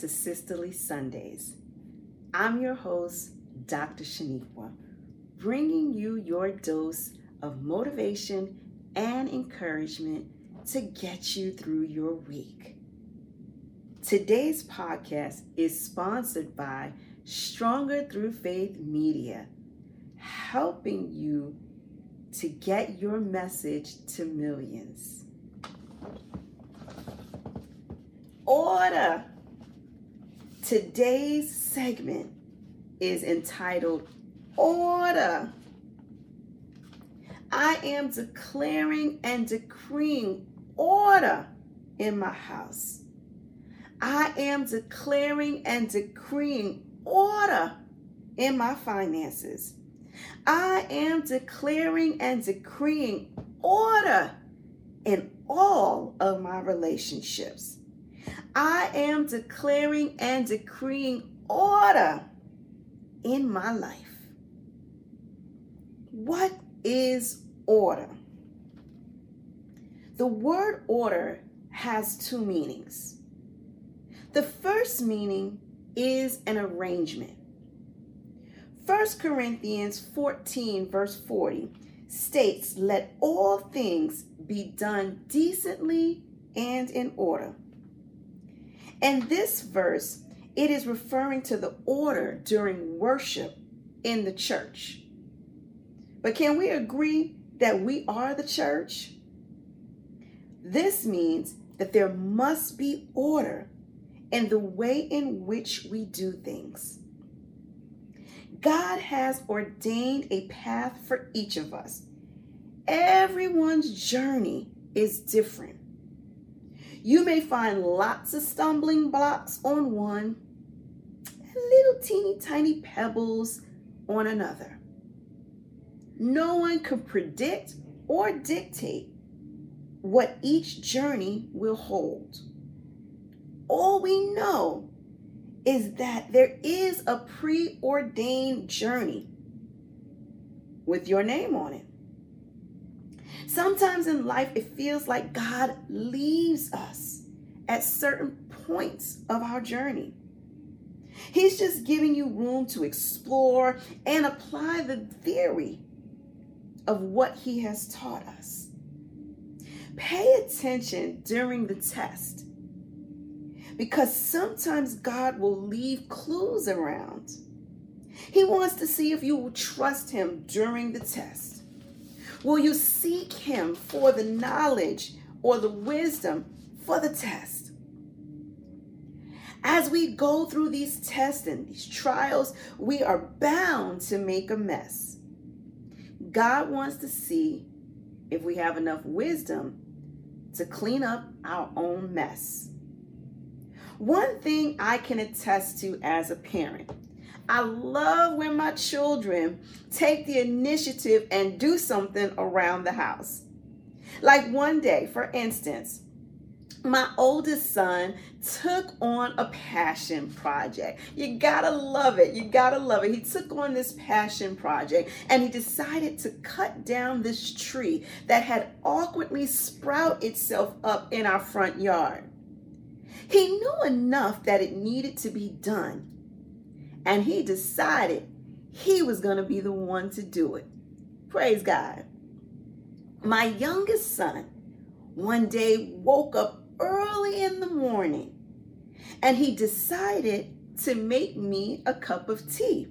to Sisterly Sundays. I'm your host, Dr. Sheniqua, bringing you your dose of motivation and encouragement to get you through your week. Today's podcast is sponsored by Stronger Through Faith Media, helping you to get your message to millions. Order. Today's segment is entitled Order. I am declaring and decreeing order in my house. I am declaring and decreeing order in my finances. I am declaring and decreeing order in all of my relationships. I am declaring and decreeing order in my life. What is order? The word order has two meanings. The first meaning is an arrangement. 1 Corinthians 14, verse 40 states, Let all things be done decently and in order. And this verse, it is referring to the order during worship in the church. But can we agree that we are the church? This means that there must be order in the way in which we do things. God has ordained a path for each of us. Everyone's journey is different. You may find lots of stumbling blocks on one, and little teeny tiny pebbles on another. No one can predict or dictate what each journey will hold. All we know is that there is a preordained journey with your name on it. Sometimes in life, it feels like God leaves us at certain points of our journey. He's just giving you room to explore and apply the theory of what He has taught us. Pay attention during the test because sometimes God will leave clues around. He wants to see if you will trust Him during the test. Will you seek Him for the knowledge or the wisdom for the test? As we go through these tests and these trials, we are bound to make a mess. God wants to see if we have enough wisdom to clean up our own mess. One thing I can attest to as a parent I love when my children take the initiative and do something around the house. Like one day, for instance, my oldest son took on a passion project. You gotta love it. You gotta love it. He took on this passion project and he decided to cut down this tree that had awkwardly sprout itself up in our front yard. He knew enough that it needed to be done, and he decided he was going to be the one to do it. Praise God. My youngest son one day woke up early in the morning and he decided to make me a cup of tea.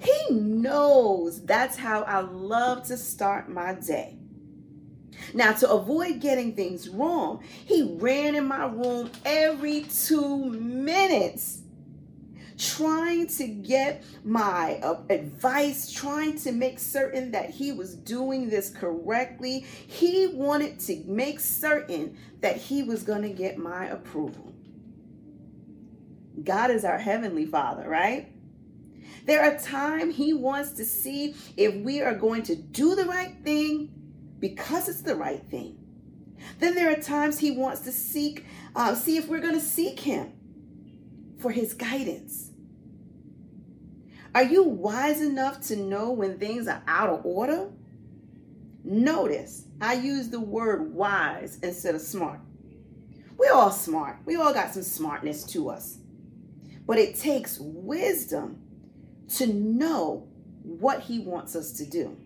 He knows that's how I love to start my day. Now, to avoid getting things wrong, he ran in my room every two minutes trying to get my uh, advice, trying to make certain that he was doing this correctly. He wanted to make certain that he was going to get my approval. God is our heavenly Father, right? There are times he wants to see if we are going to do the right thing because it's the right thing. Then there are times he wants to seek, uh, see if we're going to seek him for his guidance. Are you wise enough to know when things are out of order? Notice I use the word wise instead of smart. We're all smart. We all got some smartness to us. But it takes wisdom to know what He wants us to do.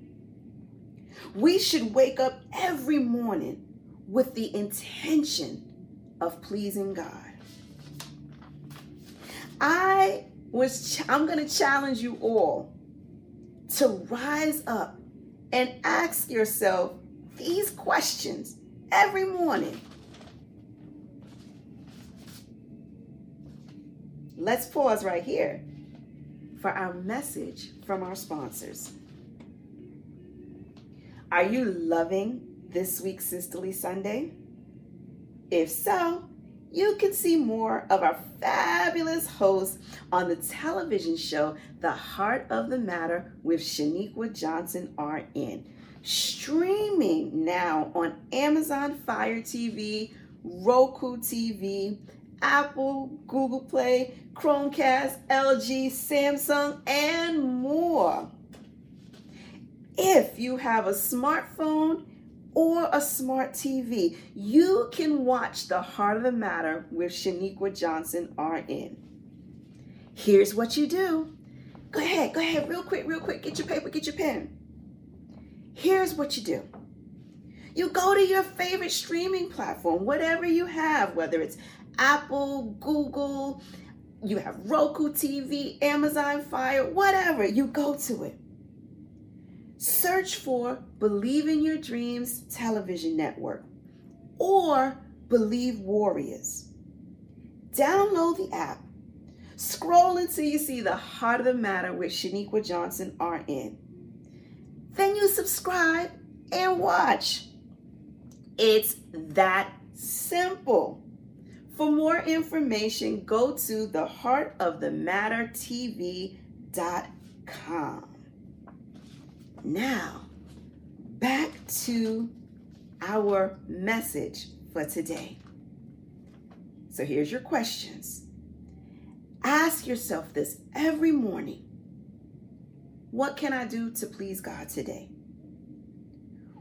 We should wake up every morning with the intention of pleasing God. I was ch- I'm going to challenge you all to rise up and ask yourself these questions every morning. Let's pause right here for our message from our sponsors. Are you loving this week's Sisterly Sunday? If so, you can see more of our fabulous hosts on the television show The Heart of the Matter with Sheniqua Johnson RN. Streaming now on Amazon Fire TV, Roku TV, Apple, Google Play, Chromecast, LG, Samsung, and more. If you have a smartphone or a smart TV, you can watch The Heart of the Matter with Sheniqua Johnson RN. Here's what you do. Go ahead, go ahead, real quick, real quick. Get your paper, get your pen. Here's what you do. You go to your favorite streaming platform, whatever you have, whether it's Apple, Google, you have Roku TV, Amazon Fire, whatever, you go to it. Search for Believe in Your Dreams television network or Believe Warriors. Download the app. Scroll until you see the heart of the matter with Sheniqua Johnson RN. Then you subscribe and watch. It's that simple. For more information, go to theheartofthemattertv.com. Now, back to our message for today. So here's your questions. Ask yourself this every morning What can I do to please God today?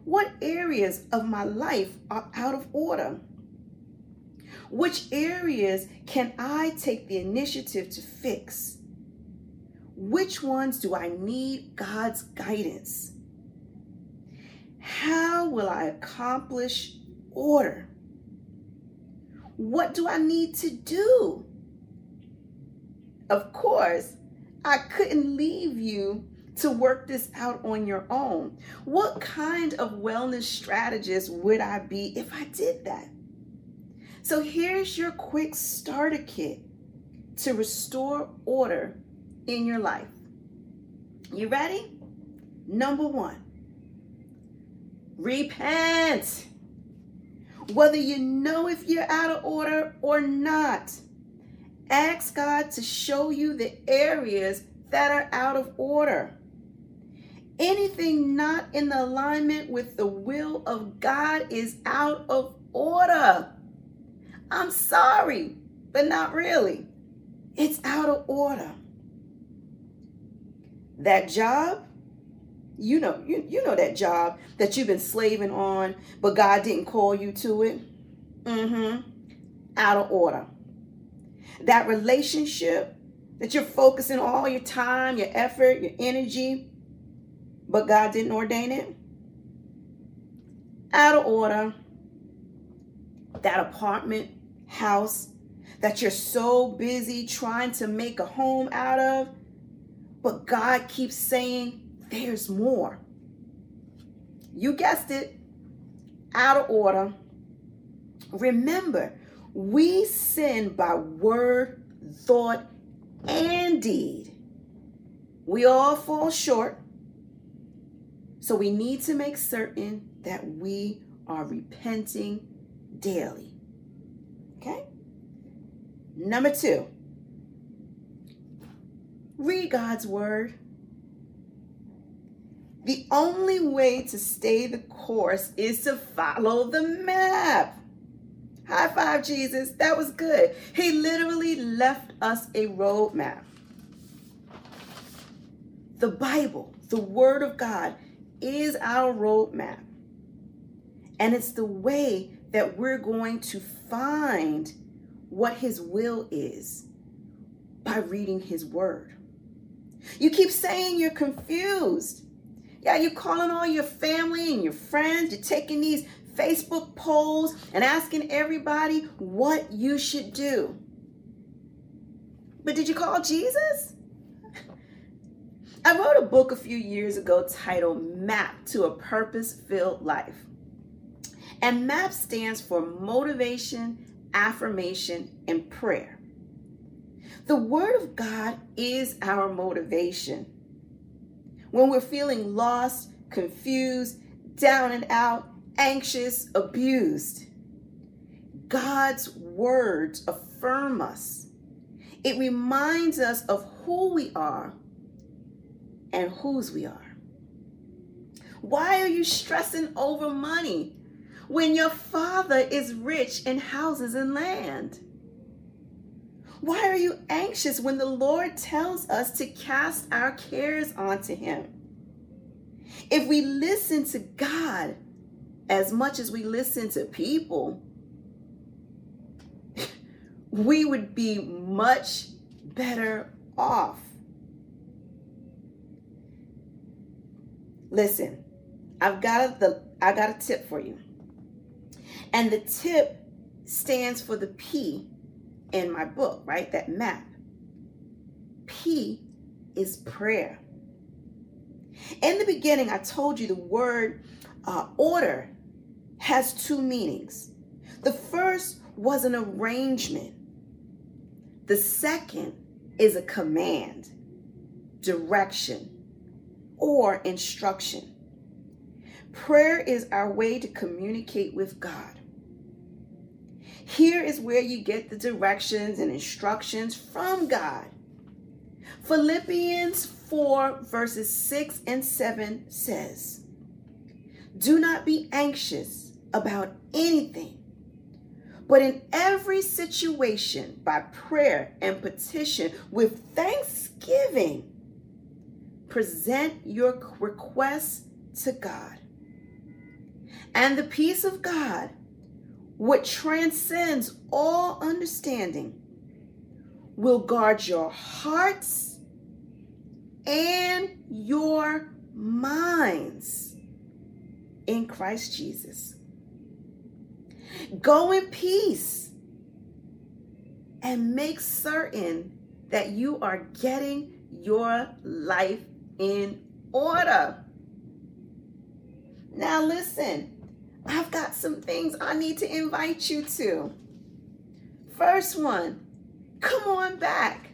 What areas of my life are out of order? Which areas can I take the initiative to fix? Which ones do I need God's guidance? How will I accomplish order? What do I need to do? Of course, I couldn't leave you to work this out on your own. What kind of wellness strategist would I be if I did that? So here's your quick starter kit to restore order in your life. You ready? Number one, repent. Whether you know if you're out of order or not, ask God to show you the areas that are out of order. Anything not in alignment with the will of God is out of order. I'm sorry, but not really. It's out of order that job, you know, you, you know that job that you've been slaving on, but God didn't call you to it. Mm-hmm. Out of order. That relationship that you're focusing all your time, your effort, your energy, but God didn't ordain it. Out of order. That apartment, house that you're so busy trying to make a home out of but God keeps saying, there's more. You guessed it, out of order. Remember, we sin by word, thought, and deed. We all fall short. So we need to make certain that we are repenting daily. Okay? Number two, Read God's word. The only way to stay the course is to follow the map. High five, Jesus. That was good. He literally left us a roadmap. The Bible, the Word of God, is our roadmap. And it's the way that we're going to find what His will is by reading His Word. You keep saying you're confused. Yeah, you're calling all your family and your friends. You're taking these Facebook polls and asking everybody what you should do. But did you call Jesus? I wrote a book a few years ago titled Map to a Purpose Filled Life. And MAP stands for Motivation, Affirmation, and Prayer. The Word of God is our motivation. When we're feeling lost, confused, down and out, anxious, abused, God's words affirm us. It reminds us of who we are and whose we are. Why are you stressing over money when your father is rich in houses and land? Why are you anxious when the Lord tells us to cast our cares onto Him? If we listen to God as much as we listen to people, we would be much better off. Listen, I've got a, the I got a tip for you. And the tip stands for the P in my book, right? That map. P is prayer. In the beginning, I told you the word uh, order has two meanings. The first was an arrangement, the second is a command, direction, or instruction. Prayer is our way to communicate with God. Here is where you get the directions and instructions from God. Philippians 4, verses 6 and 7 says, Do not be anxious about anything, but in every situation, by prayer and petition, with thanksgiving, present your requests to God. And the peace of God what transcends all understanding, will guard your hearts and your minds in Christ Jesus. Go in peace and make certain that you are getting your life in order. Now, listen I've got some things I need to invite you to. First one, come on back.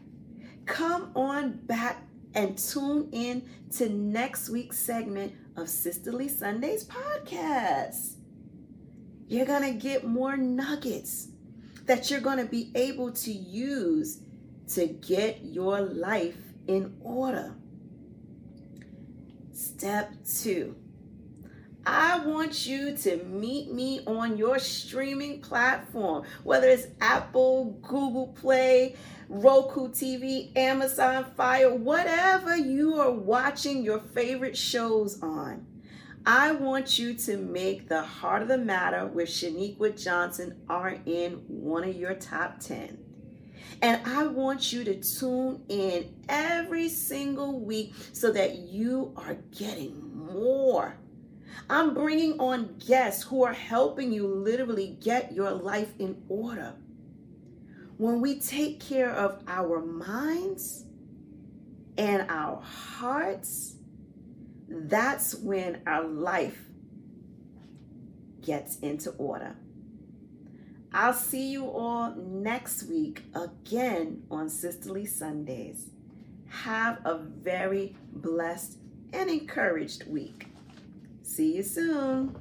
Come on back and tune in to next week's segment of Sisterly Sundays podcast. You're going to get more nuggets that you're going to be able to use to get your life in order. Step two I want you to meet me on your streaming platform, whether it's Apple, Google Play, Roku TV, Amazon Fire, whatever you are watching your favorite shows on. I want you to make the Heart of the Matter with Sheniqua Johnson RN one of your top 10. And I want you to tune in every single week so that you are getting more I'm bringing on guests who are helping you literally get your life in order. When we take care of our minds and our hearts, that's when our life gets into order. I'll see you all next week again on Sisterly Sundays. Have a very blessed and encouraged week. See you soon.